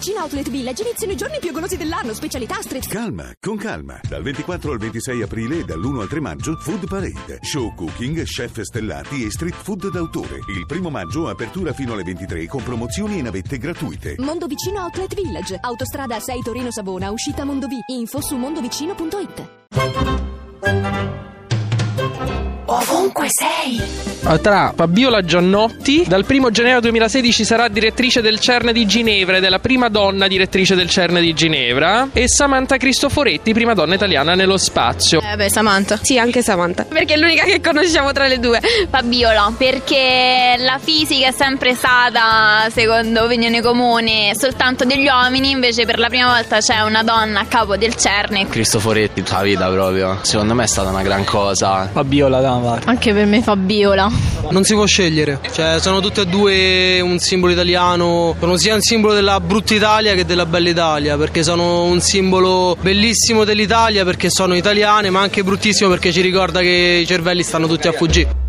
vicino Outlet Village iniziano i giorni più golosi dell'anno, specialità street Calma, con calma. Dal 24 al 26 aprile e dall'1 al 3 maggio, Food Parade. Show cooking, chef stellati e street food d'autore. Il primo maggio, apertura fino alle 23 con promozioni e navette gratuite. Mondo Vicino Outlet Village. Autostrada 6 Torino Savona, uscita Mondovì. Info su mondovicino.it. Ovunque sei. Tra Fabiola Giannotti, dal 1 gennaio 2016 sarà direttrice del CERN di Ginevra ed è la prima donna direttrice del CERN di Ginevra, e Samantha Cristoforetti, prima donna italiana nello spazio. Eh beh, Samantha. Sì, anche Samantha. Perché è l'unica che conosciamo tra le due. Fabiola, perché la fisica è sempre stata, secondo opinione comune, soltanto degli uomini, invece per la prima volta c'è una donna a capo del CERN. Cristoforetti tutta la vita proprio. Secondo me è stata una gran cosa. Fabiola Davar. Anche per me Fabiola. Non si può scegliere, cioè sono tutte e due un simbolo italiano, sono sia un simbolo della brutta Italia che della bella Italia, perché sono un simbolo bellissimo dell'Italia perché sono italiane, ma anche bruttissimo perché ci ricorda che i cervelli stanno tutti a fuggire.